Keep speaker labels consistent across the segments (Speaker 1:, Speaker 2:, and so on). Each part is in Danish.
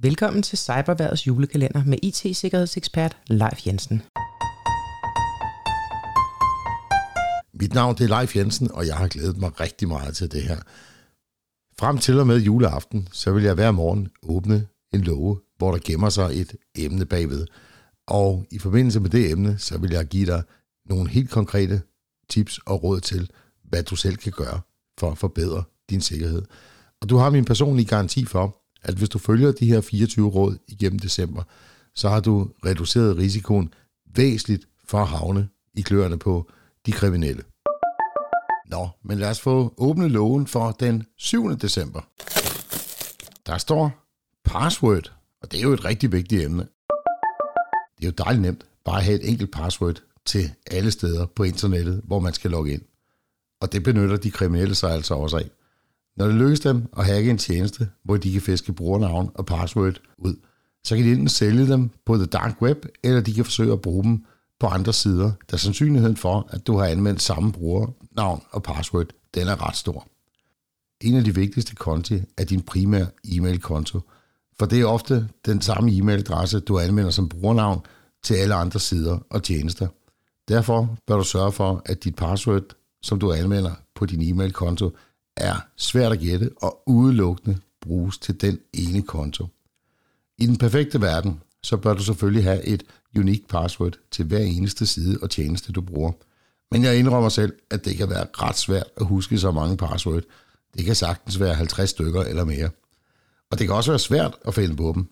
Speaker 1: Velkommen til Cyberværdets julekalender med IT-sikkerhedsekspert Leif Jensen.
Speaker 2: Mit navn det er Leif Jensen, og jeg har glædet mig rigtig meget til det her. Frem til og med juleaften, så vil jeg hver morgen åbne en låge, hvor der gemmer sig et emne bagved. Og i forbindelse med det emne, så vil jeg give dig nogle helt konkrete tips og råd til, hvad du selv kan gøre for at forbedre din sikkerhed. Og du har min personlige garanti for, at hvis du følger de her 24 råd igennem december, så har du reduceret risikoen væsentligt for at havne i kløerne på de kriminelle. Nå, men lad os få åbnet lågen for den 7. december. Der står password, og det er jo et rigtig vigtigt emne. Det er jo dejligt nemt bare at have et enkelt password til alle steder på internettet, hvor man skal logge ind. Og det benytter de kriminelle sig altså også af. Når det lykkes dem at hacke en tjeneste, hvor de kan fiske brugernavn og password ud, så kan de enten sælge dem på the dark web, eller de kan forsøge at bruge dem på andre sider, da sandsynligheden for, at du har anvendt samme brugernavn og password, den er ret stor. En af de vigtigste konti er din primære e-mail-konto, for det er ofte den samme e-mailadresse, du anvender som brugernavn til alle andre sider og tjenester. Derfor bør du sørge for, at dit password, som du anvender på din e-mail-konto, er svært at gætte og udelukkende bruges til den ene konto. I den perfekte verden, så bør du selvfølgelig have et unikt password til hver eneste side og tjeneste, du bruger. Men jeg indrømmer selv, at det kan være ret svært at huske så mange password. Det kan sagtens være 50 stykker eller mere. Og det kan også være svært at finde på dem.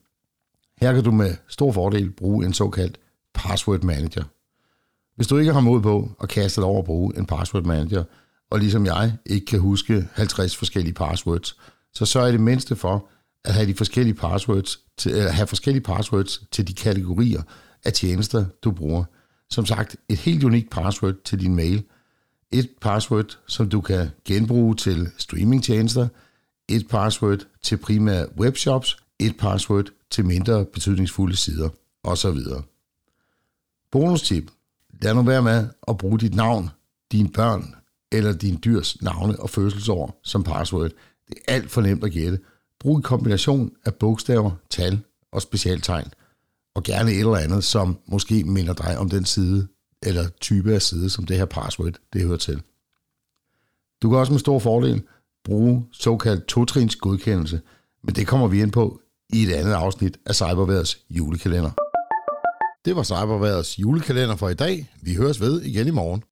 Speaker 2: Her kan du med stor fordel bruge en såkaldt password manager. Hvis du ikke har mod på at kaste dig over at bruge en password manager, og ligesom jeg ikke kan huske 50 forskellige passwords, så sørg i det mindste for at have de forskellige passwords til, eller have forskellige passwords til de kategorier af tjenester, du bruger. Som sagt, et helt unikt password til din mail, et password, som du kan genbruge til streamingtjenester, et password til primære webshops, et password til mindre betydningsfulde sider osv. Bonustip. Lad nu være med at bruge dit navn, dine børn eller din dyrs navne og fødselsår som password. Det er alt for nemt at gætte. Brug en kombination af bogstaver, tal og specialtegn, og gerne et eller andet, som måske minder dig om den side eller type af side, som det her password det hører til. Du kan også med stor fordel bruge såkaldt totrins godkendelse, men det kommer vi ind på i et andet afsnit af Cyberværets julekalender. Det var Cyberværets julekalender for i dag. Vi høres ved igen i morgen.